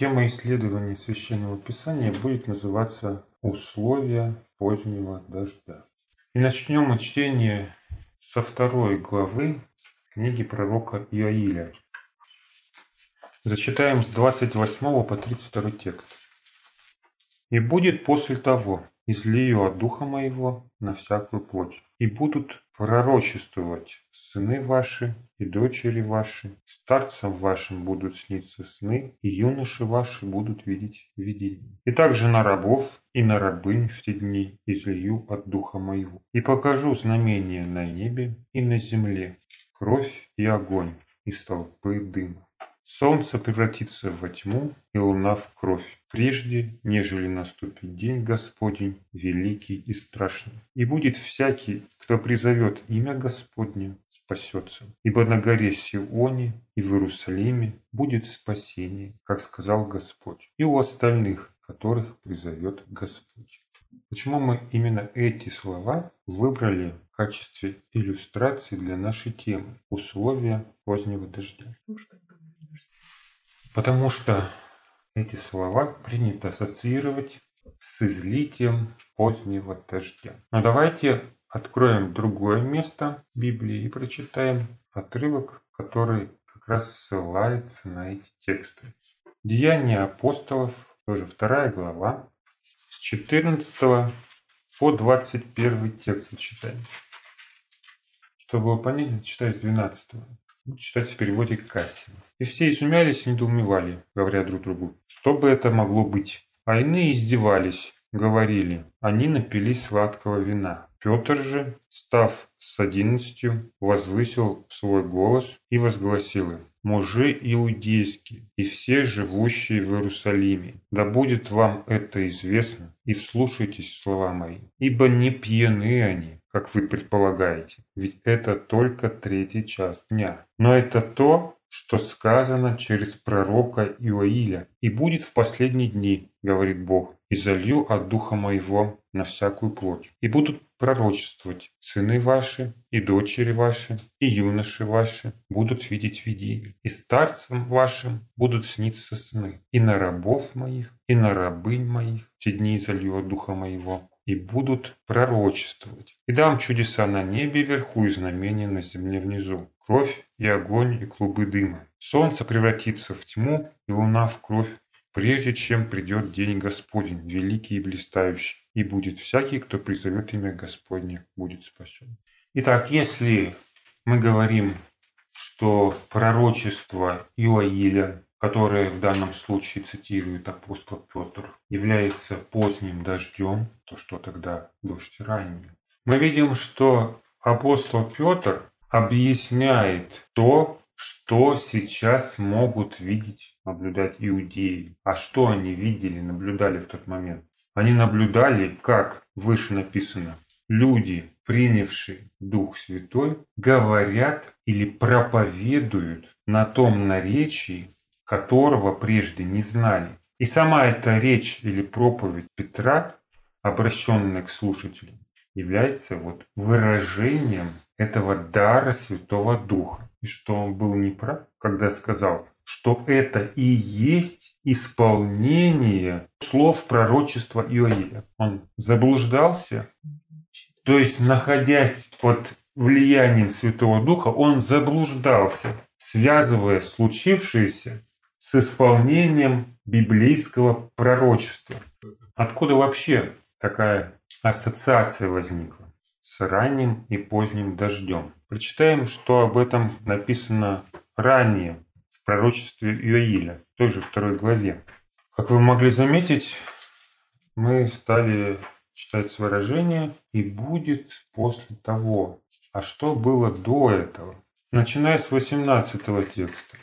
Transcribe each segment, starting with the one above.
Тема исследования Священного Писания будет называться «Условия позднего дождя». И начнем мы чтение со второй главы книги пророка Иаиля. Зачитаем с 28 по 32 текст. «И будет после того, излию от Духа Моего на всякую плоть, и будут пророчествовать сыны ваши и дочери ваши, старцам вашим будут сниться сны, и юноши ваши будут видеть видения. И также на рабов и на рабынь в те дни излию от Духа Моего, и покажу знамения на небе и на земле, кровь и огонь из толпы дыма. Солнце превратится во тьму, и луна в кровь, прежде, нежели наступит день Господень, великий и страшный. И будет всякий, кто призовет имя Господне, спасется. Ибо на горе Сионе и в Иерусалиме будет спасение, как сказал Господь, и у остальных, которых призовет Господь. Почему мы именно эти слова выбрали в качестве иллюстрации для нашей темы «Условия позднего дождя»? Потому что эти слова принято ассоциировать с излитием позднего дождя. Но давайте откроем другое место Библии и прочитаем отрывок, который как раз ссылается на эти тексты. Деяния апостолов, тоже вторая глава, с 14 по 21 текст читаем. Чтобы было понятнее, зачитаю с 12. Буду читать в переводе Кассина. И все изумялись и недоумевали, говоря друг другу, что бы это могло быть. А иные издевались, говорили, они напились сладкого вина. Петр же, став с одиннадцатью, возвысил свой голос и возгласил им, «Мужи иудейские и все живущие в Иерусалиме, да будет вам это известно, и слушайтесь слова мои, ибо не пьяны они, как вы предполагаете, ведь это только третий час дня. Но это то, что сказано через пророка Иоиля. «И будет в последние дни, — говорит Бог, — и залью от духа моего на всякую плоть. И будут пророчествовать сыны ваши, и дочери ваши, и юноши ваши будут видеть видения, и старцам вашим будут сниться сны, и на рабов моих, и на рабынь моих в те дни залью от духа моего, и будут пророчествовать. И дам чудеса на небе вверху и знамения на земле внизу. Кровь и огонь и клубы дыма. Солнце превратится в тьму и луна в кровь, прежде чем придет день Господень, великий и блистающий. И будет всякий, кто призовет имя Господне, будет спасен. Итак, если мы говорим, что пророчество Иоиля которое в данном случае цитирует апостол Петр, является поздним дождем, то что тогда дождь ранний. Мы видим, что апостол Петр объясняет то, что сейчас могут видеть, наблюдать иудеи. А что они видели, наблюдали в тот момент? Они наблюдали, как выше написано, люди, принявшие Дух Святой, говорят или проповедуют на том наречии, которого прежде не знали. И сама эта речь или проповедь Петра, обращенная к слушателям, является вот выражением этого дара Святого Духа. И что он был неправ, когда сказал, что это и есть исполнение слов пророчества Иоиля. Он заблуждался, то есть находясь под влиянием Святого Духа, он заблуждался, связывая случившееся с исполнением библейского пророчества. Откуда вообще такая ассоциация возникла с ранним и поздним дождем? Прочитаем, что об этом написано ранее в пророчестве Иоиля, той же второй главе. Как вы могли заметить, мы стали читать с выражения «и будет после того». А что было до этого? Начиная с 18 текста.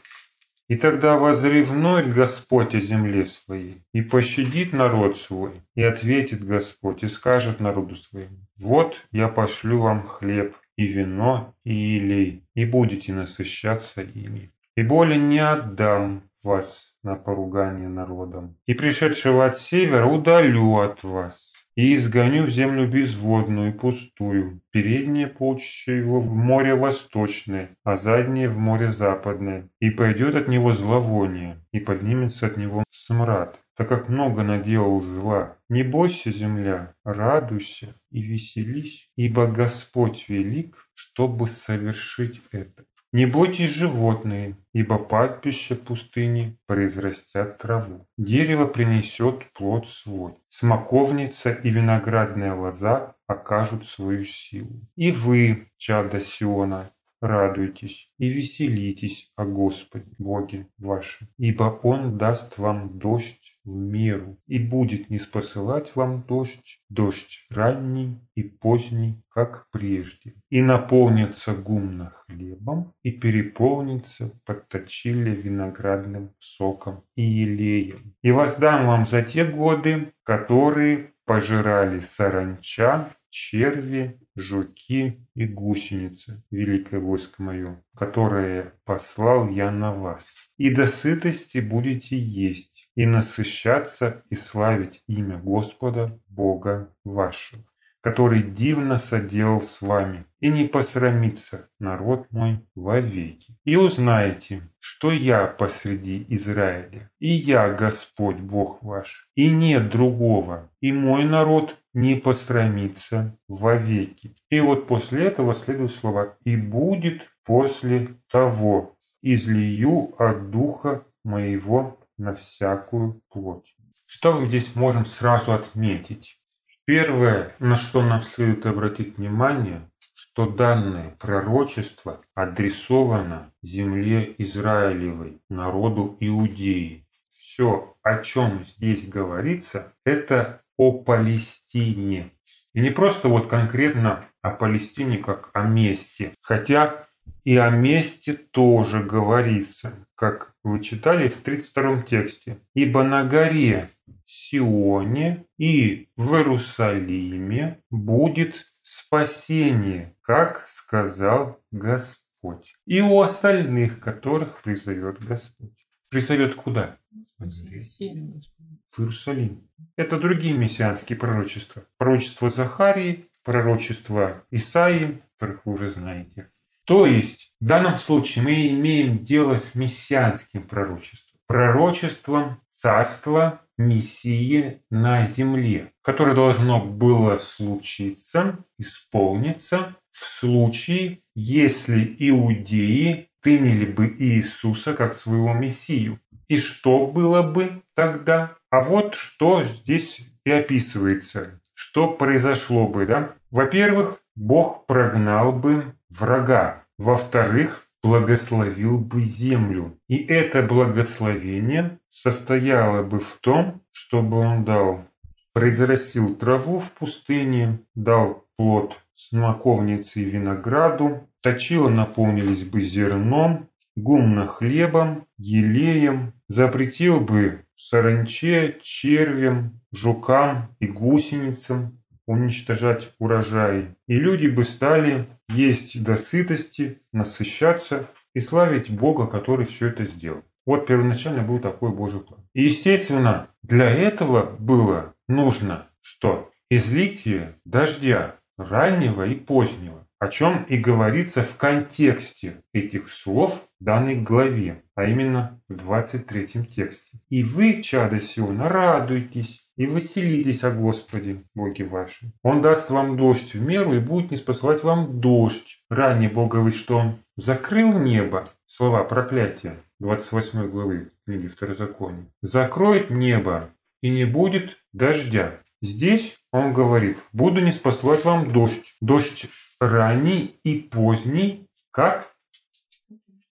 И тогда возревнует Господь о земле своей, и пощадит народ свой, и ответит Господь, и скажет народу своему, «Вот я пошлю вам хлеб, и вино, и елей, и будете насыщаться ими. И более не отдам вас на поругание народом, и пришедшего от севера удалю от вас, и изгоню в землю безводную и пустую, переднее полчище его в море восточное, а заднее в море западное, и пойдет от него зловоние, и поднимется от него смрад, так как много наделал зла. Не бойся, земля, радуйся и веселись, ибо Господь велик, чтобы совершить это. Не бойтесь животные, ибо пастбище пустыни произрастят траву. Дерево принесет плод свой. Смоковница и виноградная лоза окажут свою силу. И вы, чада Сиона, радуйтесь и веселитесь о Господе Боге вашем, ибо Он даст вам дождь в меру и будет не спосылать вам дождь, дождь ранний и поздний, как прежде, и наполнится гумно хлебом и переполнится подточили виноградным соком и елеем. И воздам вам за те годы, которые пожирали саранча, черви жуки и гусеницы, великое войско мое, которое послал я на вас. И до сытости будете есть, и насыщаться, и славить имя Господа, Бога вашего который дивно соделал с вами, и не посрамится народ мой вовеки. И узнаете, что я посреди Израиля, и я Господь Бог ваш, и нет другого, и мой народ не посрамится вовеки. И вот после этого следуют слова «и будет после того, излию от духа моего на всякую плоть». Что мы здесь можем сразу отметить? Первое, на что нам следует обратить внимание, что данное пророчество адресовано земле Израилевой, народу Иудеи. Все, о чем здесь говорится, это о Палестине. И не просто вот конкретно о Палестине как о месте. Хотя и о месте тоже говорится, как вы читали в 32 тексте. «Ибо на горе Сионе и в Иерусалиме будет спасение, как сказал Господь. И у остальных, которых призовет Господь. Призовет куда? В Иерусалим. Это другие мессианские пророчества. Пророчество Захарии, пророчество Исаии, которых вы уже знаете. То есть, в данном случае мы имеем дело с мессианским пророчеством. Пророчеством царства Мессии на земле, которое должно было случиться, исполниться в случае, если иудеи приняли бы Иисуса как своего Мессию. И что было бы тогда? А вот что здесь и описывается. Что произошло бы, да? Во-первых, Бог прогнал бы врага. Во-вторых, благословил бы землю. И это благословение состояло бы в том, чтобы он дал, произрастил траву в пустыне, дал плод смоковницы и винограду, точила наполнились бы зерном, гумно хлебом, елеем, запретил бы саранче, червям, жукам и гусеницам уничтожать урожай, и люди бы стали есть до сытости, насыщаться и славить Бога, который все это сделал. Вот первоначально был такой Божий план. И естественно, для этого было нужно что? Излитие дождя раннего и позднего, о чем и говорится в контексте этих слов в данной главе, а именно в 23 тексте. «И вы, чада Сиона, радуйтесь, и веселитесь о Господе, Боге вашем. Он даст вам дождь в меру и будет не спасать вам дождь. Ранее Бог говорит, что Он закрыл небо, слова проклятия 28 главы книги Второзакония, закроет небо и не будет дождя. Здесь он говорит, буду не спасать вам дождь. Дождь ранний и поздний, как,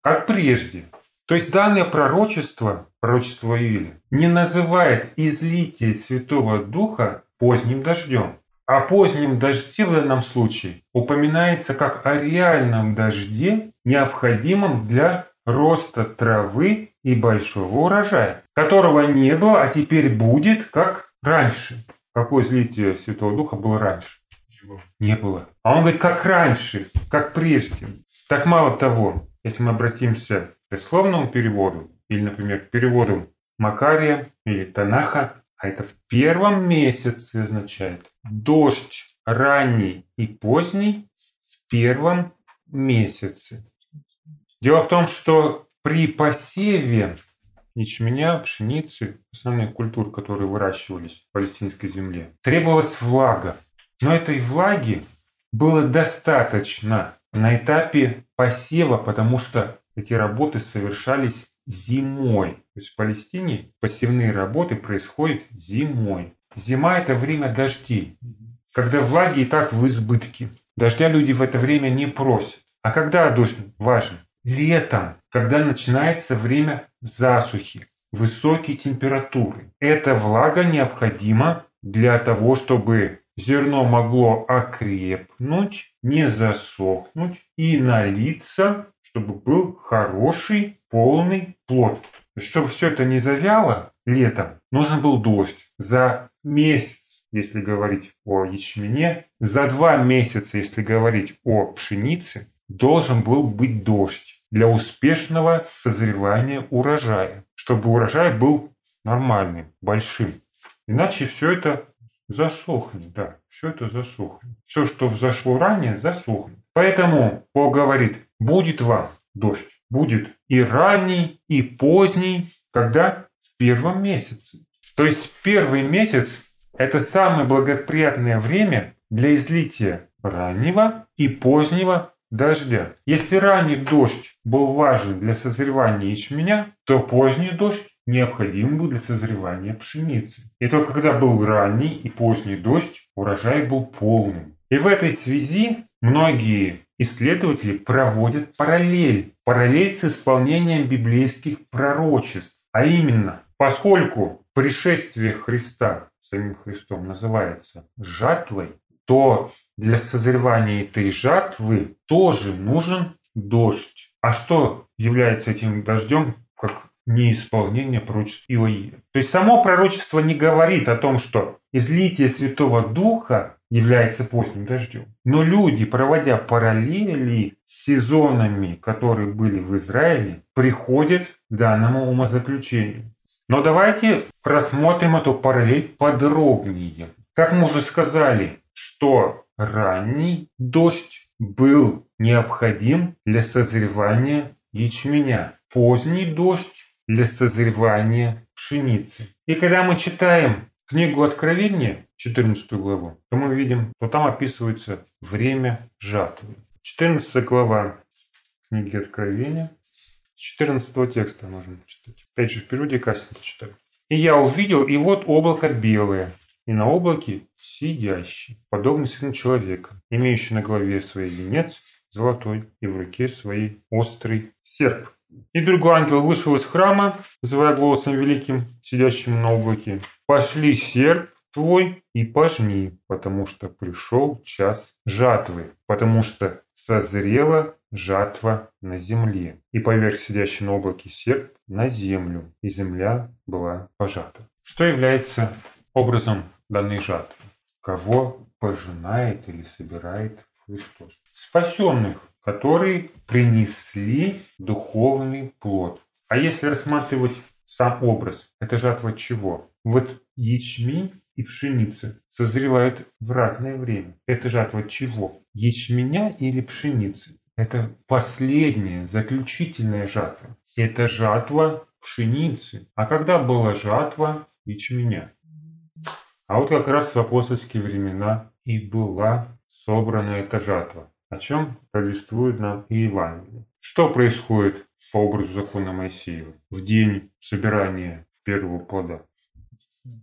как прежде. То есть данное пророчество, пророчество Ииля, не называет излитие Святого Духа поздним дождем. А позднем дожде в данном случае упоминается как о реальном дожде, необходимом для роста травы и большого урожая, которого не было, а теперь будет, как раньше. Какое излитие Святого Духа было раньше? Не было. Не было. А он говорит, как раньше, как прежде. Так мало того, если мы обратимся дословному переводу, или, например, переводу Макария или Танаха, а это в первом месяце означает. Дождь ранний и поздний в первом месяце. Дело в том, что при посеве ячменя, пшеницы, основных культур, которые выращивались в палестинской земле, требовалась влага. Но этой влаги было достаточно на этапе посева, потому что эти работы совершались зимой. То есть в Палестине посевные работы происходят зимой. Зима – это время дождей, когда влаги и так в избытке. Дождя люди в это время не просят. А когда дождь важен? Летом, когда начинается время засухи, высокие температуры. Эта влага необходима для того, чтобы зерно могло окрепнуть, не засохнуть и налиться, чтобы был хороший, полный плод. Чтобы все это не завяло летом, нужен был дождь. За месяц, если говорить о ячмене, за два месяца, если говорить о пшенице, должен был быть дождь для успешного созревания урожая, чтобы урожай был нормальным, большим. Иначе все это засохнет, да, все это засохнет. Все, что взошло ранее, засохнет. Поэтому Бог говорит, будет вам дождь, будет и ранний, и поздний, когда в первом месяце. То есть первый месяц – это самое благоприятное время для излития раннего и позднего дождя. Если ранний дождь был важен для созревания ячменя, то поздний дождь необходим был для созревания пшеницы. И только когда был ранний и поздний дождь, урожай был полным. И в этой связи многие исследователи проводят параллель. Параллель с исполнением библейских пророчеств. А именно, поскольку пришествие Христа самим Христом называется жатвой, то для созревания этой жатвы тоже нужен дождь. А что является этим дождем, как неисполнение пророчеств Иоиля? То есть само пророчество не говорит о том, что излитие Святого Духа является поздним дождем. Но люди, проводя параллели с сезонами, которые были в Израиле, приходят к данному умозаключению. Но давайте рассмотрим эту параллель подробнее. Как мы уже сказали, что ранний дождь был необходим для созревания ячменя, поздний дождь для созревания пшеницы. И когда мы читаем книгу Откровения, 14 главу, то мы видим, что там описывается время жатвы. 14 глава книги Откровения, 14 текста можно читать. Опять же, в переводе Кассин почитаю. «И я увидел, и вот облако белое, и на облаке сидящий, подобный сыну человека, имеющий на голове своей венец золотой и в руке своей острый серп. И другой ангел вышел из храма, называя голосом великим, сидящим на облаке, «Пошли серп твой и пожни, потому что пришел час жатвы, потому что созрела жатва на земле, и поверх сидящий на облаке серп на землю, и земля была пожата». Что является образом данной жатвы? Кого пожинает или собирает Христос? Спасенных, которые принесли духовный плод. А если рассматривать сам образ, это жатва чего? Вот ячмень и пшеница созревают в разное время. Это жатва чего? Ячменя или пшеницы? Это последняя, заключительная жатва. Это жатва пшеницы. А когда была жатва ячменя? А вот как раз в апостольские времена и была собрана эта жатва о чем повествует нам и Евангелие. Что происходит по образу закона Моисеева в день собирания первого плода?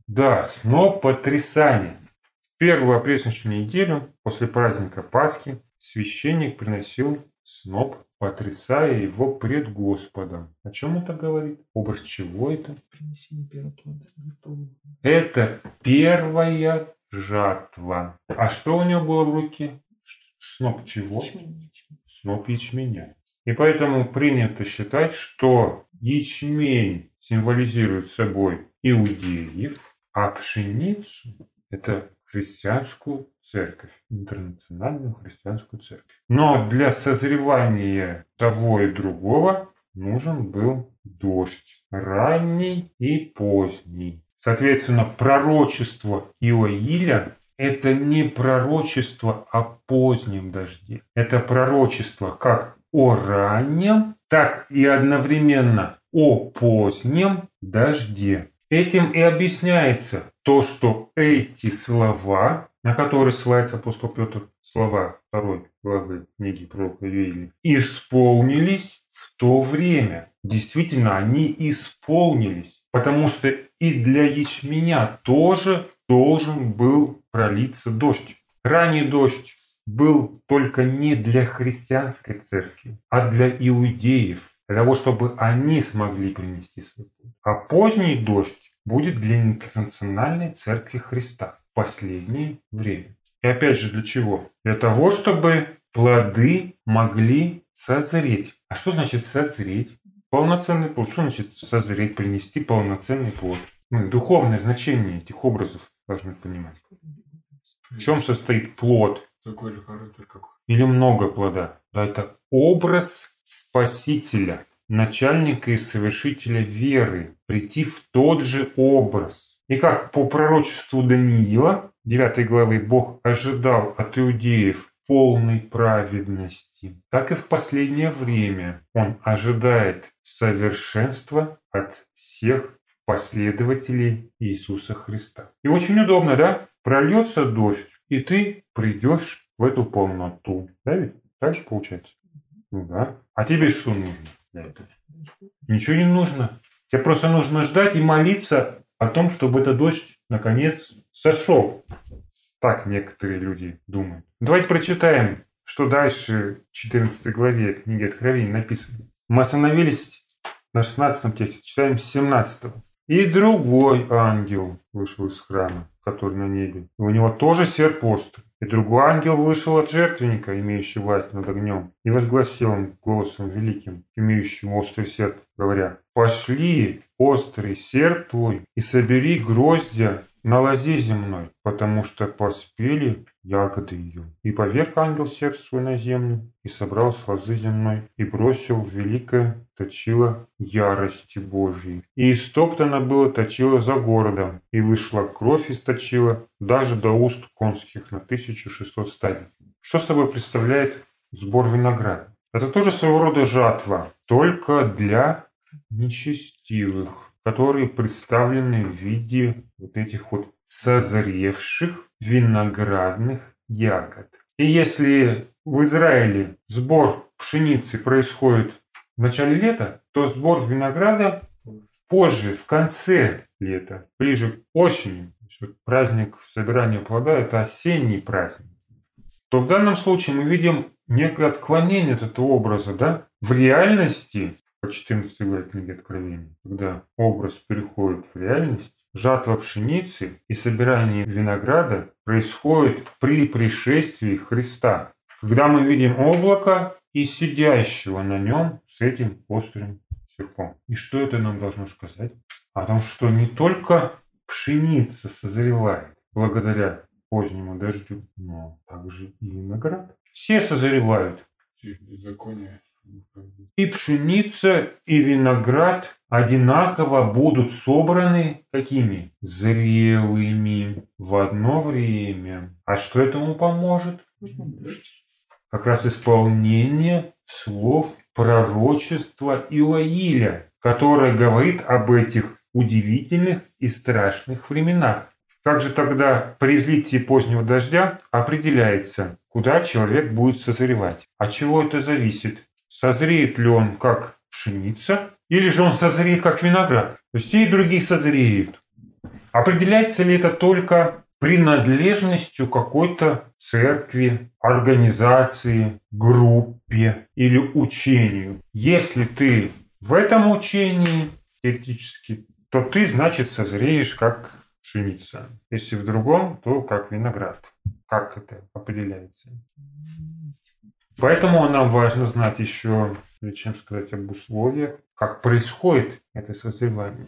Да, сноп потрясания. В первую апрельскую неделю после праздника Пасхи священник приносил сноп, потрясая его пред Господом. О чем это говорит? Образ чего это? Это первая жатва. А что у него было в руке? Сноп чего? Сноп ячменя. И поэтому принято считать, что ячмень символизирует собой иудеев, а пшеницу – это христианскую церковь, интернациональную христианскую церковь. Но для созревания того и другого нужен был дождь, ранний и поздний. Соответственно, пророчество Иоиля – это не пророчество о позднем дожде. Это пророчество как о раннем, так и одновременно о позднем дожде. Этим и объясняется то, что эти слова, на которые ссылается апостол Петр, слова второй главы книги пророка Юэли, исполнились в то время. Действительно, они исполнились, потому что и для ячменя тоже должен был пролиться дождь. Ранний дождь был только не для христианской церкви, а для иудеев, для того, чтобы они смогли принести свой плод. А поздний дождь будет для интернациональной церкви Христа в последнее время. И опять же для чего? Для того, чтобы плоды могли созреть. А что значит созреть? Полноценный плод. Что значит созреть, принести полноценный плод? Ну, духовное значение этих образов должны понимать. В чем состоит плод? Такой же характер, как Или много плода? Да, это образ Спасителя, начальника и совершителя веры, прийти в тот же образ. И как по пророчеству Даниила, 9 главы, Бог ожидал от иудеев полной праведности, так и в последнее время Он ожидает совершенства от всех последователей Иисуса Христа. И очень удобно, да? Прольется дождь, и ты придешь в эту полноту. Да ведь? Так же получается? Ну да. А тебе что нужно? Ничего не нужно. Тебе просто нужно ждать и молиться о том, чтобы этот дождь наконец сошел. Так некоторые люди думают. Давайте прочитаем, что дальше в 14 главе книги Откровений написано. Мы остановились на 16 тексте, читаем с 17. И другой ангел вышел из храма, который на небе. И у него тоже серп острый. И другой ангел вышел от жертвенника, имеющий власть над огнем, и возгласил он голосом великим, имеющим острый серп, говоря, «Пошли, острый серп твой, и собери гроздья на лозе земной, потому что поспели ягоды ее. И поверг ангел сердце свой на землю, и собрал с лозы земной, и бросил в великое точило ярости Божьей. И истоптано было точило за городом, и вышла кровь из точила даже до уст конских на 1600 стадий. Что собой представляет сбор винограда? Это тоже своего рода жатва, только для нечестивых которые представлены в виде вот этих вот созревших виноградных ягод. И если в Израиле сбор пшеницы происходит в начале лета, то сбор винограда позже, в конце лета, ближе к осени. Праздник собирания плода – это осенний праздник. То в данном случае мы видим некое отклонение от этого образа. Да? В реальности по 14 главе книги Откровения, когда образ переходит в реальность, жатва пшеницы и собирание винограда происходит при пришествии Христа, когда мы видим облако и сидящего на нем с этим острым серпом. И что это нам должно сказать? О том, что не только пшеница созревает благодаря позднему дождю, но также и виноград. Все созревают. Беззаконие. И пшеница, и виноград одинаково будут собраны какими? Зрелыми в одно время. А что этому поможет? Как раз исполнение слов пророчества Иоиля, которое говорит об этих удивительных и страшных временах. Как же тогда при излитии позднего дождя определяется, куда человек будет созревать? От чего это зависит? Созреет ли он как пшеница, или же он созреет как виноград? То есть те и другие созреют. Определяется ли это только принадлежностью какой-то церкви, организации, группе или учению? Если ты в этом учении теоретически, то ты, значит, созреешь как пшеница. Если в другом, то как виноград. Как это определяется? Поэтому нам важно знать еще, чем сказать об условиях, как происходит это созревание.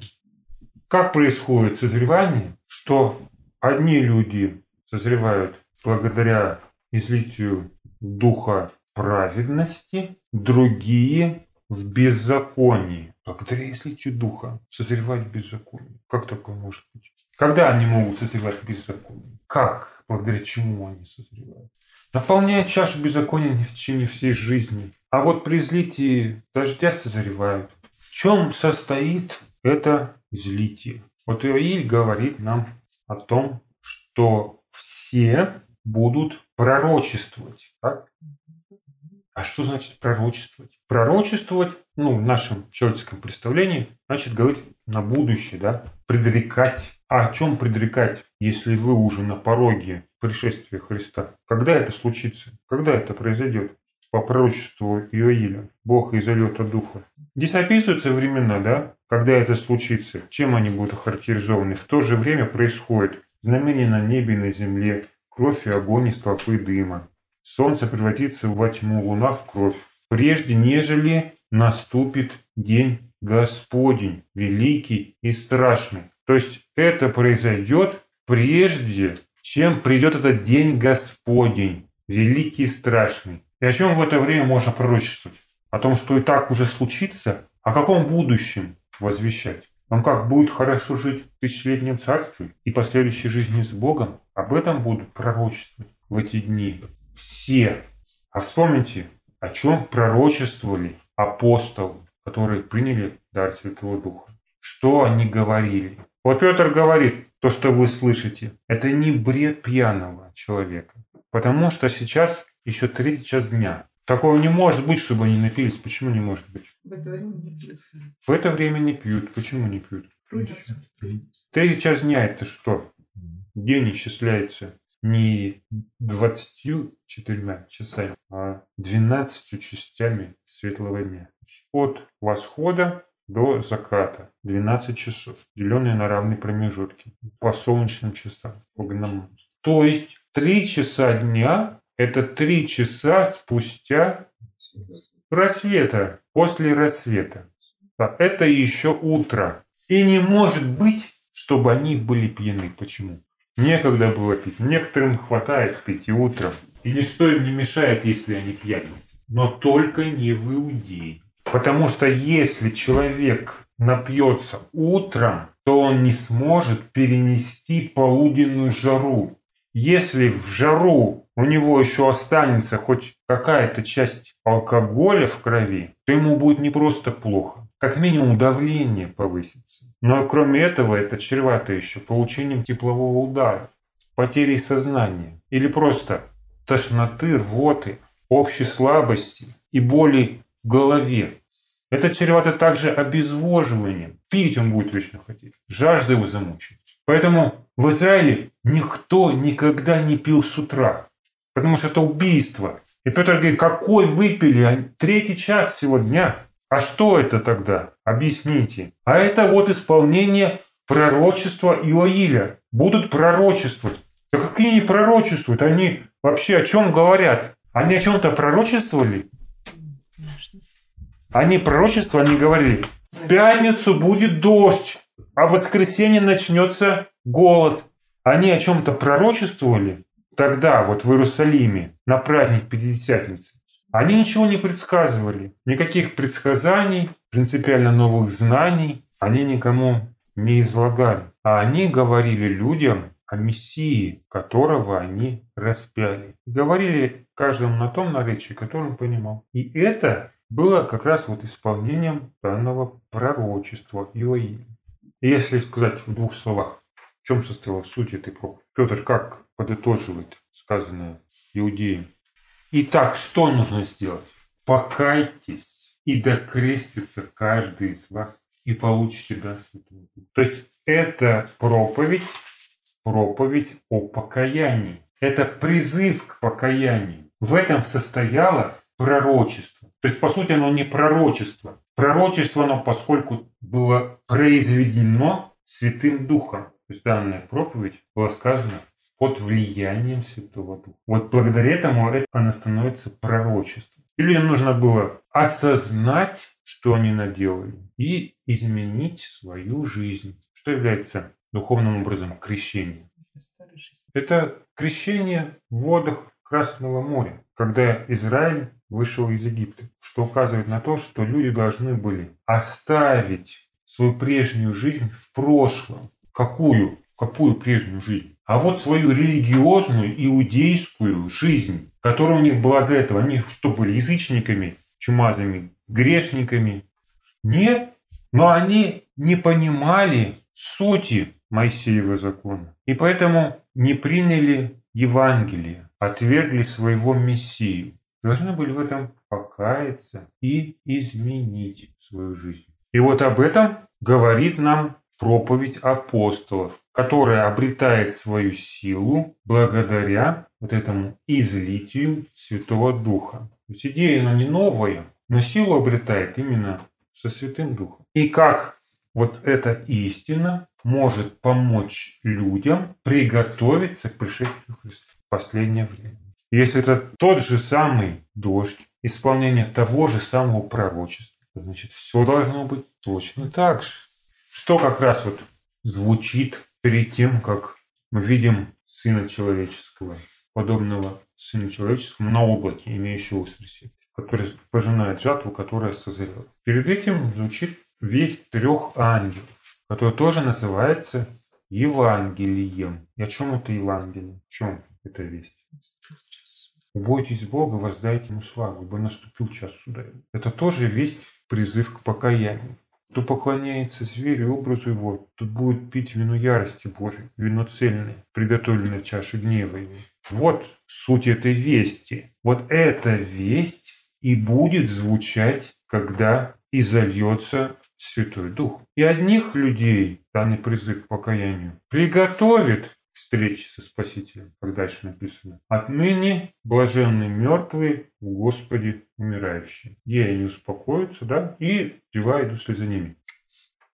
Как происходит созревание, что одни люди созревают благодаря излитию духа праведности, другие в беззаконии. Благодаря излитию духа созревать в беззаконии. Как такое может быть? Когда они могут созревать беззаконие? Как? Благодаря чему они созревают? Наполняя чашу беззакония в течение всей жизни. А вот при излитии дождя созревают. В чем состоит это излитие? Вот Иоиль говорит нам о том, что все будут пророчествовать. Так? А что значит пророчествовать? Пророчествовать, ну, в нашем человеческом представлении, значит говорить на будущее, да, предрекать. А о чем предрекать, если вы уже на пороге пришествия Христа? Когда это случится? Когда это произойдет? По пророчеству Иоиля. Бог изольет от Духа. Здесь описываются времена, да, когда это случится. Чем они будут охарактеризованы? В то же время происходит знамение на небе и на земле, кровь и огонь и столпы дыма. Солнце превратится во тьму, луна в кровь. Прежде нежели наступит день Господень, великий и страшный. То есть это произойдет прежде, чем придет этот день Господень, великий и страшный. И о чем в это время можно пророчествовать? О том, что и так уже случится? О каком будущем возвещать? Вам как, будет хорошо жить в тысячелетнем царстве и последующей жизни с Богом? Об этом будут пророчествовать в эти дни все. А вспомните, о чем пророчествовали апостолы, которые приняли дар Святого Духа. Что они говорили? Вот Петр говорит, то, что вы слышите, это не бред пьяного человека. Потому что сейчас еще третий час дня. Такого не может быть, чтобы они напились. Почему не может быть? В это время не пьют. В это время не пьют. Почему не пьют? Трудятся. Третий час дня это что? День исчисляется не 24 часами, а 12 частями светлого дня. От восхода до заката 12 часов, деленные на равные промежутки по солнечным часам, по гному. То есть 3 часа дня – это 3 часа спустя рассвета, после рассвета. А это еще утро. И не может быть, чтобы они были пьяны. Почему? Некогда было пить. Некоторым хватает пить и утром. И ничто им не мешает, если они пьяницы. Но только не в Иудее. Потому что если человек напьется утром, то он не сможет перенести полуденную жару. Если в жару у него еще останется хоть какая-то часть алкоголя в крови, то ему будет не просто плохо, как минимум давление повысится. Но кроме этого это чревато еще получением теплового удара, потерей сознания или просто тошноты, рвоты, общей слабости и боли в голове. Это чревато также обезвоживанием. Пить он будет вечно хотеть. Жажда его замучит. Поэтому в Израиле никто никогда не пил с утра. Потому что это убийство. И Петр говорит, какой выпили? Третий час всего дня. А что это тогда? Объясните. А это вот исполнение пророчества Иоиля. Будут пророчествовать. Да какие они пророчествуют? Они вообще о чем говорят? Они о чем-то пророчествовали? Они пророчества, они говорили, в пятницу будет дождь, а в воскресенье начнется голод. Они о чем-то пророчествовали тогда, вот в Иерусалиме, на праздник Пятидесятницы. Они ничего не предсказывали, никаких предсказаний, принципиально новых знаний они никому не излагали. А они говорили людям о Мессии, которого они распяли. Говорили каждому на том наречии, которое он понимал. И это было как раз вот исполнением данного пророчества Иоиля. Если сказать в двух словах, в чем состояла суть этой проповеди? Петр как подытоживает сказанное иудеям? Итак, что нужно сделать? Покайтесь и докрестится каждый из вас и получите дар Святого Духа. То есть это проповедь, проповедь о покаянии. Это призыв к покаянию. В этом состояло пророчество. То есть, по сути, оно не пророчество. Пророчество, оно, поскольку было произведено Святым Духом. То есть данная проповедь была сказана под влиянием Святого Духа. Вот благодаря этому это она становится пророчеством. И людям нужно было осознать, что они наделали, и изменить свою жизнь, что является духовным образом крещением. Это крещение в водах Красного моря, когда Израиль вышел из Египта, что указывает на то, что люди должны были оставить свою прежнюю жизнь в прошлом. Какую? Какую прежнюю жизнь? А вот свою религиозную, иудейскую жизнь, которая у них была до этого. Они что были, язычниками, чумазами, грешниками? Нет. Но они не понимали сути Моисеева закона. И поэтому не приняли Евангелие, отвергли своего Мессию. Должны были в этом покаяться и изменить свою жизнь. И вот об этом говорит нам проповедь апостолов, которая обретает свою силу благодаря вот этому излитию Святого Духа. То есть идея она не новая, но силу обретает именно со Святым Духом. И как вот эта истина может помочь людям приготовиться к пришествию Христа в последнее время. Если это тот же самый дождь, исполнение того же самого пророчества, значит, все должно быть точно так же. Что как раз вот звучит перед тем, как мы видим Сына Человеческого, подобного Сыну Человеческому на облаке, имеющего воскресенье, который пожинает жатву, которая созрела. Перед этим звучит весть трех ангелов, который тоже называется Евангелием. И о чем это Евангелие? В чем эта весть? Убойтесь Бога, воздайте Ему славу, ибо наступил час суда. Это тоже весть, призыв к покаянию. Кто поклоняется зверю и образу его, тот будет пить вино ярости Божией, вино цельное, приготовленное чашей гнева его. Вот суть этой вести. Вот эта весть и будет звучать, когда изольется Святой Дух. И одних людей данный призыв к покаянию приготовит к встрече со Спасителем, как дальше написано. Отныне блаженны мертвые в Господе умирающие. И они успокоятся, да, и дела идут вслед за ними.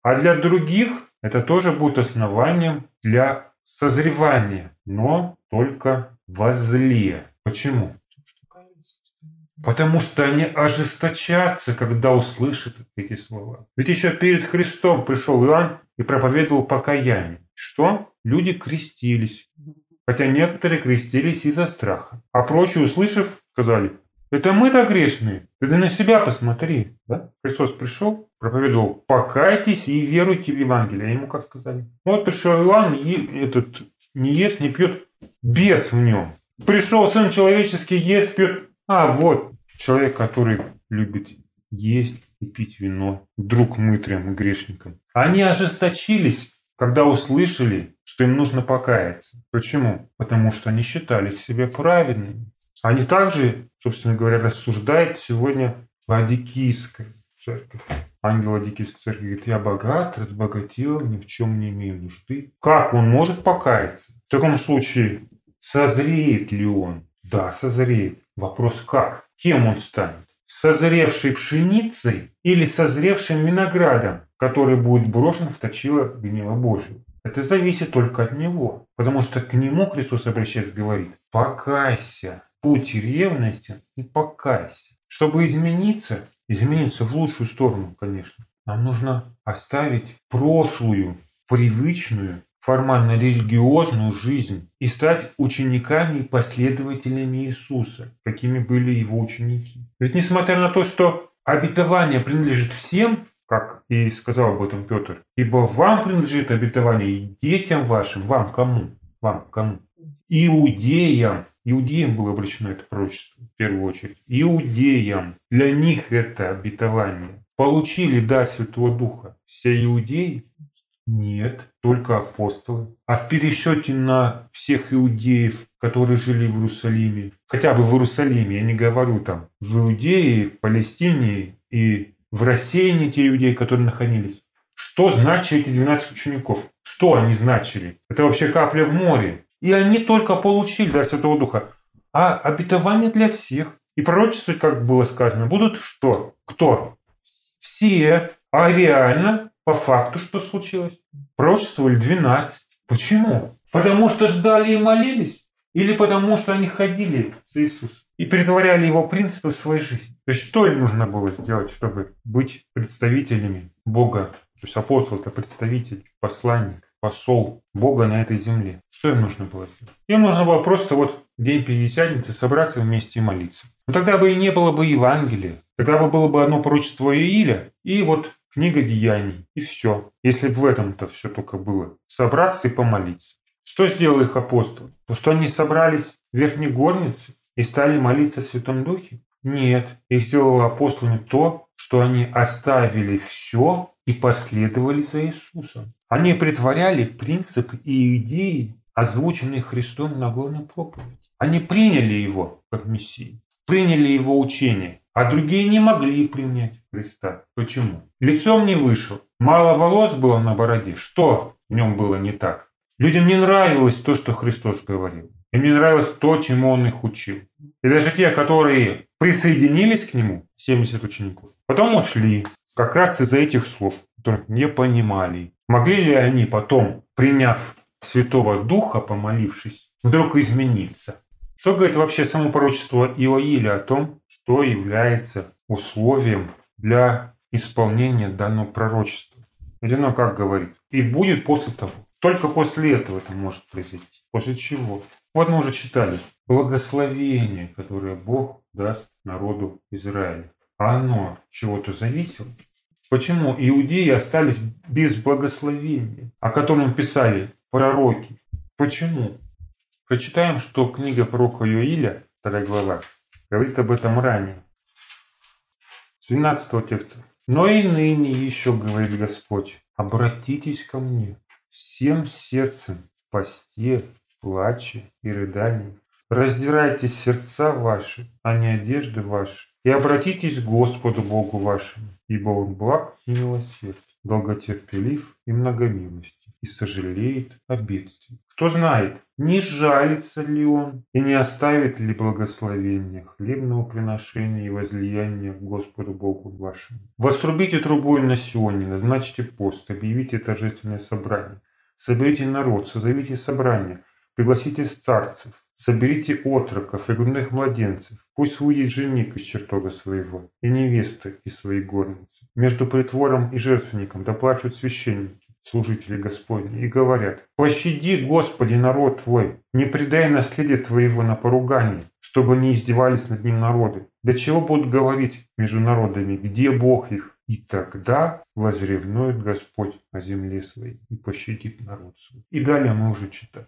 А для других это тоже будет основанием для созревания, но только возле. Почему? Потому что они ожесточатся, когда услышат эти слова. Ведь еще перед Христом пришел Иоанн и проповедовал покаяние. Что? Люди крестились. Хотя некоторые крестились из-за страха. А прочие, услышав, сказали, это мы-то грешные. Ты на себя посмотри. Да? Христос пришел, проповедовал, покайтесь и веруйте в Евангелие. А ему как сказали? Вот пришел Иоанн, и этот не ест, не пьет, бес в нем. Пришел Сын Человеческий, ест, пьет, а вот человек, который любит есть и пить вино, друг мытрям и грешникам. Они ожесточились, когда услышали, что им нужно покаяться. Почему? Потому что они считали себя праведными. Они также, собственно говоря, рассуждают сегодня в Адикийской церкви. Ангел Адикийской церкви говорит, я богат, разбогател, ни в чем не имею нужды. Как он может покаяться? В таком случае, созреет ли он? Да, созреет. Вопрос как? Кем он станет? Созревшей пшеницей или созревшим виноградом, который будет брошен в точило гнева Божьего? Это зависит только от него. Потому что к нему Христос обращается говорит, покайся, путь ревности и покайся. Чтобы измениться, измениться в лучшую сторону, конечно, нам нужно оставить прошлую, привычную формально религиозную жизнь и стать учениками и последователями Иисуса, какими были его ученики. Ведь несмотря на то, что обетование принадлежит всем, как и сказал об этом Петр, ибо вам принадлежит обетование и детям вашим, вам кому? Вам кому? Иудеям. Иудеям было обращено это пророчество в первую очередь. Иудеям. Для них это обетование. Получили дар Святого Духа все иудеи нет, только апостолы. А в пересчете на всех иудеев, которые жили в Иерусалиме, хотя бы в Иерусалиме, я не говорю там, в Иудее, в Палестине и в рассеянии те иудеи, которые находились. Что значили эти 12 учеников? Что они значили? Это вообще капля в море. И они только получили дар Святого Духа. А обетование для всех. И пророчества, как было сказано, будут что? Кто? Все. А реально по факту что случилось? Пророчествовали 12. Почему? Потому что ждали и молились? Или потому что они ходили с Иисусом и притворяли его принципы в своей жизни? То есть что им нужно было сделать, чтобы быть представителями Бога? То есть апостол это представитель, посланник, посол Бога на этой земле. Что им нужно было сделать? Им нужно было просто вот день Пятидесятницы собраться вместе и молиться. Но тогда бы и не было бы Евангелия. Тогда бы было бы одно пророчество Ииля и вот книга деяний, и все. Если бы в этом-то все только было. Собраться и помолиться. Что сделал их апостол? То, что они собрались в верхней горнице и стали молиться Святом Духе? Нет. Их сделало апостолами то, что они оставили все и последовали за Иисусом. Они притворяли принципы и идеи, озвученные Христом на главной проповеди. Они приняли его как Мессию, приняли его учение, а другие не могли принять Христа. Почему? Лицом не вышел, мало волос было на бороде. Что в нем было не так? Людям не нравилось то, что Христос говорил. Им не нравилось то, чему Он их учил. И даже те, которые присоединились к Нему, 70 учеников, потом ушли, как раз из-за этих слов, которых не понимали. Могли ли они потом, приняв Святого Духа, помолившись, вдруг измениться? Что говорит вообще само пророчество Иоиля о том, что является условием для исполнения данного пророчества? Или оно как говорит? И будет после того. Только после этого это может произойти. После чего? Вот мы уже читали. Благословение, которое Бог даст народу Израиля. А оно чего-то зависело? Почему иудеи остались без благословения, о котором писали пророки? Почему? Прочитаем, что книга пророка Иоиля, 2 глава, говорит об этом ранее. С 12 текста. «Но и ныне еще, говорит Господь, обратитесь ко мне, всем сердцем в посте, плаче и рыдании. Раздирайте сердца ваши, а не одежды ваши, и обратитесь к Господу Богу вашему, ибо Он благ и милосерд, долготерпелив и многомилостив, и сожалеет о бедствии. Кто знает, не жалится ли Он и не оставит ли благословения хлебного приношения и возлияния Господу Богу вашему. Вострубите трубой на Сионе, назначьте пост, объявите торжественное собрание. Соберите народ, созовите собрание, пригласите старцев, соберите отроков и грудных младенцев. Пусть выйдет жених из чертога своего и невеста из своей горницы. Между притвором и жертвенником доплачут священники, служители Господни, и говорят, «Пощади, Господи, народ Твой, не предай наследие Твоего на поругание, чтобы не издевались над ним народы. Для чего будут говорить между народами, где Бог их? И тогда возревнует Господь о земле своей и пощадит народ свой». И далее мы уже читаем.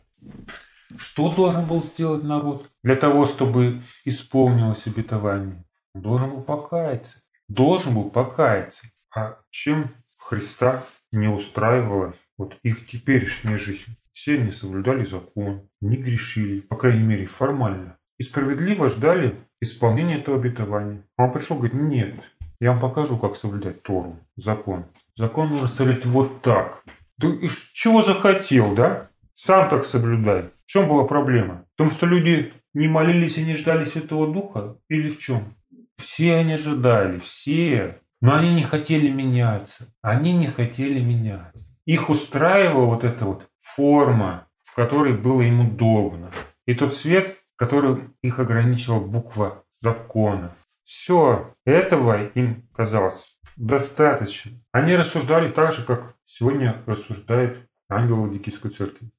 Что должен был сделать народ для того, чтобы исполнилось обетование? Должен был покаяться. Должен был покаяться. А чем Христа не устраивала вот их теперешняя жизнь? Все не соблюдали закон, не грешили, по крайней мере формально. И справедливо ждали исполнения этого обетования. А он пришел и говорит, нет, я вам покажу, как соблюдать Тору, закон. Закон нужно соблюдать вот так. Ты чего захотел, да? Сам так соблюдай. В чем была проблема? В том, что люди не молились и не ждали Святого Духа? Или в чем? Все они ожидали, все. Но они не хотели меняться. Они не хотели меняться. Их устраивала вот эта вот форма, в которой было им удобно. И тот свет, который их ограничивала буква закона. Все, этого им казалось достаточно. Они рассуждали так же, как сегодня рассуждает ангел Ладикийской церкви.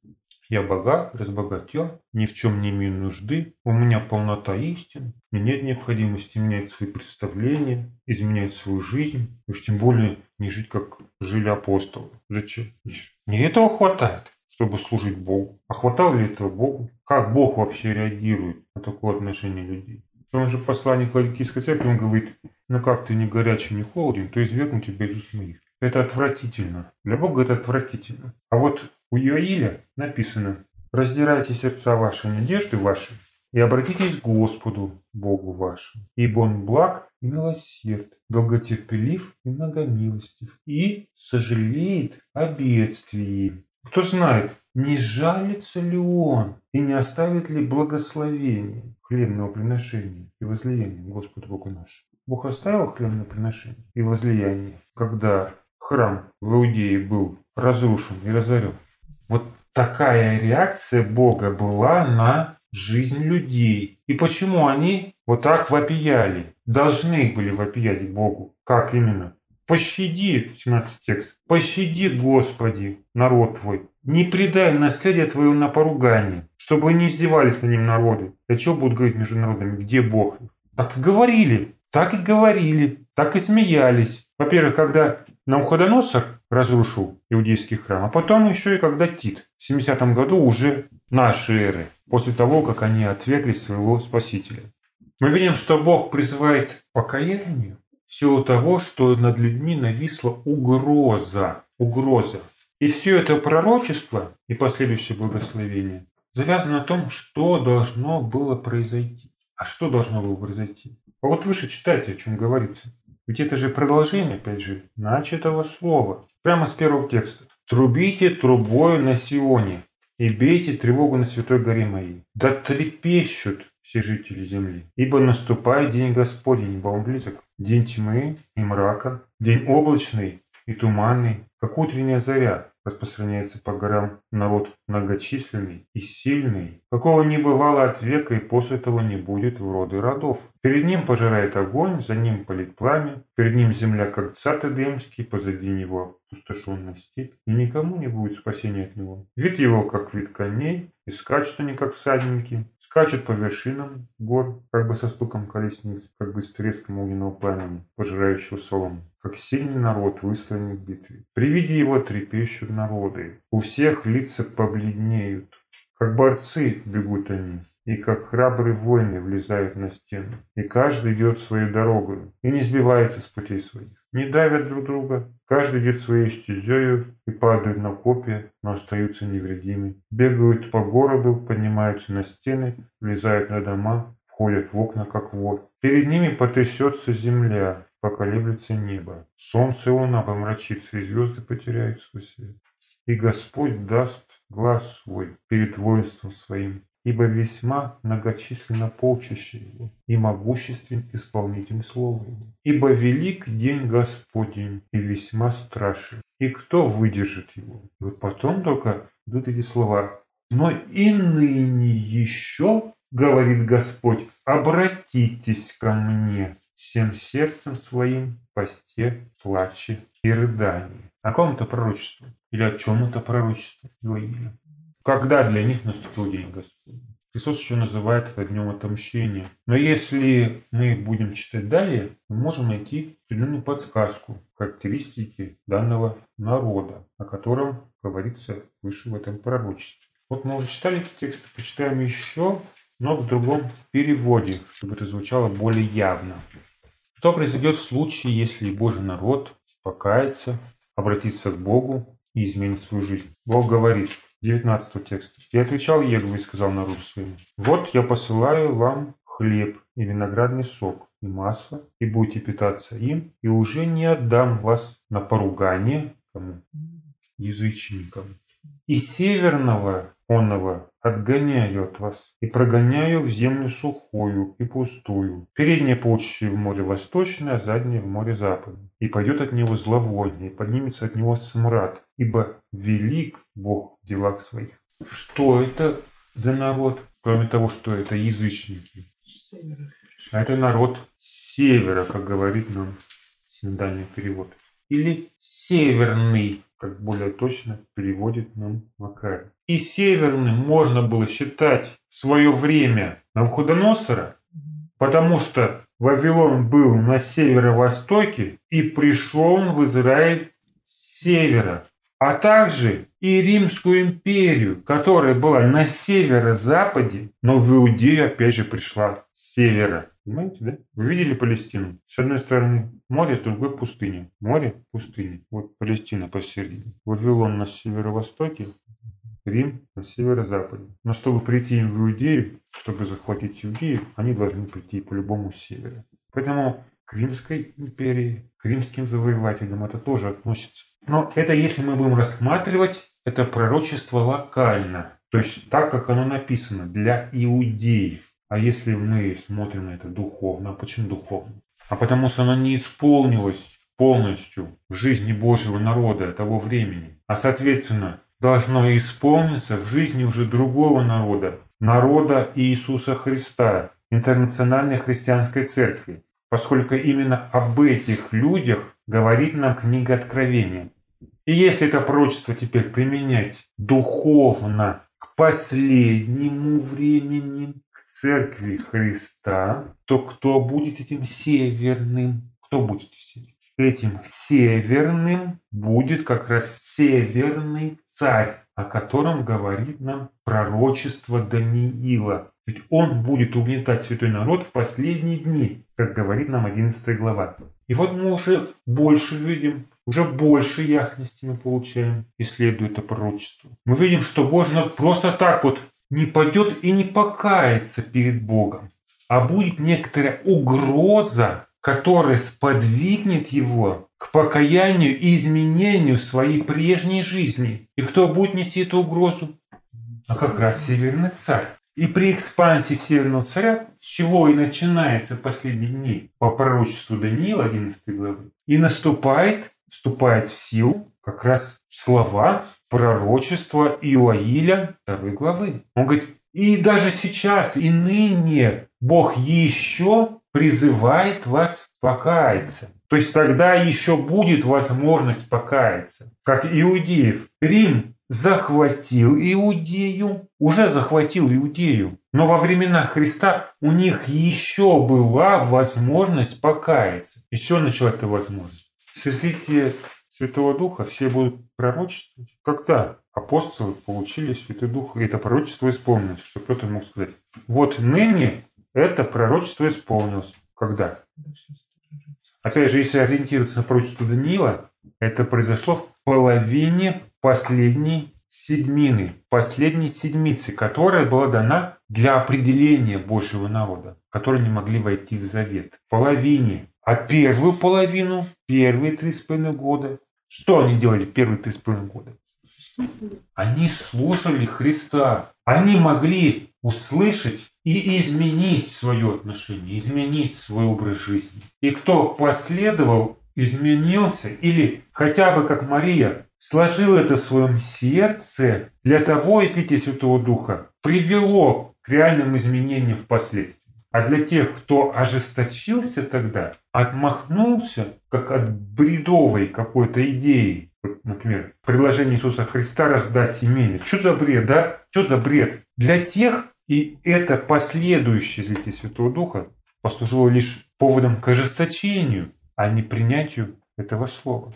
Я богат, разбогател, ни в чем не имею нужды, у меня полнота истин, мне нет необходимости менять свои представления, изменять свою жизнь, уж тем более не жить, как жили апостолы. Зачем? Мне этого хватает, чтобы служить Богу. А хватало ли этого Богу? Как Бог вообще реагирует на такое отношение людей? Он же посланник Ладикийской церкви, он говорит, ну как ты не горячий, не холоден, то извергну тебя из уст моих. Это отвратительно. Для Бога это отвратительно. А вот у Иоиля написано «Раздирайте сердца ваши, надежды ваши, и обратитесь к Господу, Богу вашему, ибо Он благ и милосерд, долготерпелив и многомилостив, и сожалеет о бедствии. Кто знает, не жалится ли Он и не оставит ли благословение хлебного приношения и возлияния Господу Богу нашему. Бог оставил хлебное приношение и возлияние, когда храм в Иудее был разрушен и разорен. Вот такая реакция Бога была на жизнь людей. И почему они вот так вопияли? Должны были вопиять Богу. Как именно? Пощади, 17 текст, пощади, Господи, народ твой. Не предай наследие твое на поругание, чтобы не издевались над ним народы. Для чего будут говорить между народами, где Бог? Так и говорили, так и говорили, так и смеялись. Во-первых, когда Навуходоносор разрушил иудейский храм, а потом еще и когда Тит в 70 году уже нашей эры, после того, как они отвергли своего Спасителя. Мы видим, что Бог призывает покаянию в силу того, что над людьми нависла угроза. Угроза. И все это пророчество и последующее благословение завязано на том, что должно было произойти. А что должно было произойти? А вот выше читайте, о чем говорится. Ведь это же продолжение, опять же, начатого слова. Прямо с первого текста. «Трубите трубою на Сионе, и бейте тревогу на святой горе моей. Да трепещут все жители земли, ибо наступает день Господень, ибо он близок. День тьмы и мрака, день облачный и туманный, как утренняя заря, распространяется по горам народ многочисленный и сильный, какого не бывало от века и после того не будет в роды родов. Перед ним пожирает огонь, за ним палит пламя, перед ним земля, как сад Эдемский, позади него пустошенная степь, и никому не будет спасения от него. Вид его, как вид коней, и скачут они, как всадники, скачут по вершинам гор, как бы со стуком колесниц, как бы с треском огненного пламени, пожирающего солому как сильный народ, выстроенный в битве. При виде его трепещут народы, у всех лица побледнеют, как борцы бегут они, и как храбрые воины влезают на стену, и каждый идет свою дорогу, и не сбивается с путей своих. Не давят друг друга, каждый идет своей стезею и падают на копья, но остаются невредимы. Бегают по городу, поднимаются на стены, влезают на дома, входят в окна, как вор. Перед ними потрясется земля, поколеблется небо. Солнце и луна помрачится, и звезды потеряют свой свет. И Господь даст глаз свой перед воинством своим, ибо весьма многочисленно полчище его, и могуществен исполнитель слова его. Ибо велик день Господень, и весьма страшен, и кто выдержит его? И вот потом только идут эти слова. Но и ныне еще, говорит Господь, обратитесь ко мне, всем сердцем своим посте, плаче и рыдании. О ком-то пророчестве или о чем это пророчество говорили. Когда для них наступил день Господень. Христос еще называет это днем отомщения. Но если мы будем читать далее, мы можем найти определенную подсказку, характеристики данного народа, о котором говорится выше в этом пророчестве. Вот мы уже читали эти тексты, почитаем еще, но в другом переводе, чтобы это звучало более явно. Что произойдет в случае, если Божий народ покается, обратится к Богу и изменит свою жизнь? Бог говорит, 19 текст. «И отвечал Егова и сказал народу своему, «Вот я посылаю вам хлеб и виноградный сок, и масло, и будете питаться им, и уже не отдам вас на поругание кому? язычникам. И северного онного отгоняю от вас и прогоняю в землю сухую и пустую. Переднее полчище в море восточное, а заднее в море западное. И пойдет от него зловоние, и поднимется от него смрад, ибо велик Бог в делах своих. Что это за народ? Кроме того, что это язычники. А это народ севера, как говорит нам синодальный перевод. Или северный как более точно переводит нам Макарий. И северным можно было считать в свое время Навуходоносора, потому что Вавилон был на северо-востоке и пришел в Израиль с севера, а также и Римскую империю, которая была на северо-западе, но в Иудею опять же пришла с севера. Понимаете, да? Вы видели Палестину? С одной стороны море, с другой пустыня. Море, пустыня. Вот Палестина посередине. Вавилон на северо-востоке, Рим на северо-западе. Но чтобы прийти им в Иудею, чтобы захватить Иудею, они должны прийти по-любому с севера. Поэтому к Римской империи, к римским завоевателям это тоже относится. Но это если мы будем рассматривать это пророчество локально. То есть так, как оно написано, для иудеев. А если мы смотрим на это духовно, почему духовно? А потому что оно не исполнилось полностью в жизни Божьего народа того времени. А соответственно, должно исполниться в жизни уже другого народа, народа Иисуса Христа, интернациональной христианской церкви, поскольку именно об этих людях говорит нам книга Откровения. И если это пророчество теперь применять духовно к последнему времени, церкви Христа, то кто будет этим северным? Кто будет северным? этим северным будет как раз северный царь, о котором говорит нам пророчество Даниила. Ведь он будет угнетать святой народ в последние дни, как говорит нам 11 глава. И вот мы уже больше видим, уже больше ясности мы получаем, исследуя это пророчество. Мы видим, что Божий народ просто так вот не пойдет и не покается перед Богом, а будет некоторая угроза, которая сподвигнет его к покаянию и изменению своей прежней жизни. И кто будет нести эту угрозу? А как раз Северный Царь. И при экспансии Северного Царя, с чего и начинается последние дни по пророчеству Даниила 11 главы, и наступает, вступает в силу как раз слова пророчества Иоаиля 2 главы. Он говорит, и даже сейчас, и ныне Бог еще призывает вас покаяться. То есть тогда еще будет возможность покаяться. Как иудеев. Рим захватил Иудею, уже захватил Иудею. Но во времена Христа у них еще была возможность покаяться. Еще начала эта возможность. Излития Святого Духа все будут пророчествовать. Когда апостолы получили Святой Дух, и это пророчество исполнилось, что кто-то мог сказать. Вот ныне это пророчество исполнилось. Когда? Опять же, если ориентироваться на пророчество Даниила, это произошло в половине последней седьмины, последней седмицы, которая была дана для определения Божьего народа, которые не могли войти в завет. Половине. А первую половину, первые три с половиной года, что они делали первые три с половиной года? Они слушали Христа. Они могли услышать и изменить свое отношение, изменить свой образ жизни. И кто последовал, изменился или хотя бы как Мария сложил это в своем сердце для того, излитие Святого Духа привело к реальным изменениям впоследствии. А для тех, кто ожесточился тогда, отмахнулся, как от бредовой какой-то идеи, например, предложение Иисуса Христа раздать имение. Что за бред, да? Что за бред? Для тех, и это последующее излитие Святого Духа послужило лишь поводом к ожесточению, а не принятию этого слова.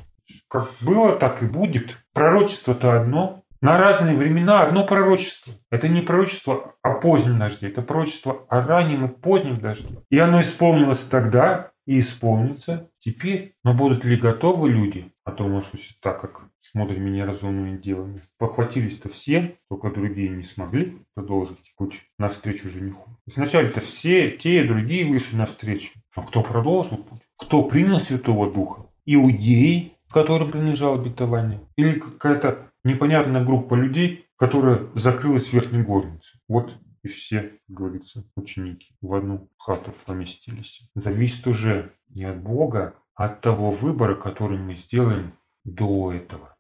Как было, так и будет. Пророчество-то одно. На разные времена одно пророчество. Это не пророчество о позднем дожде, это пророчество о раннем и позднем дожде. И оно исполнилось тогда и исполнится теперь. Но будут ли готовы люди? А то, может быть, так как с мудрыми неразумными делами. Похватились-то все, только другие не смогли продолжить путь навстречу жениху. Сначала-то все, те и другие вышли навстречу. А кто продолжил путь? Кто принял Святого Духа? Иудеи, которым принадлежало обетование? Или какая-то непонятная группа людей, которая закрылась в верхней горнице? Вот и все, как говорится, ученики в одну хату поместились. Зависит уже не от Бога, а от того выбора, который мы сделаем до этого.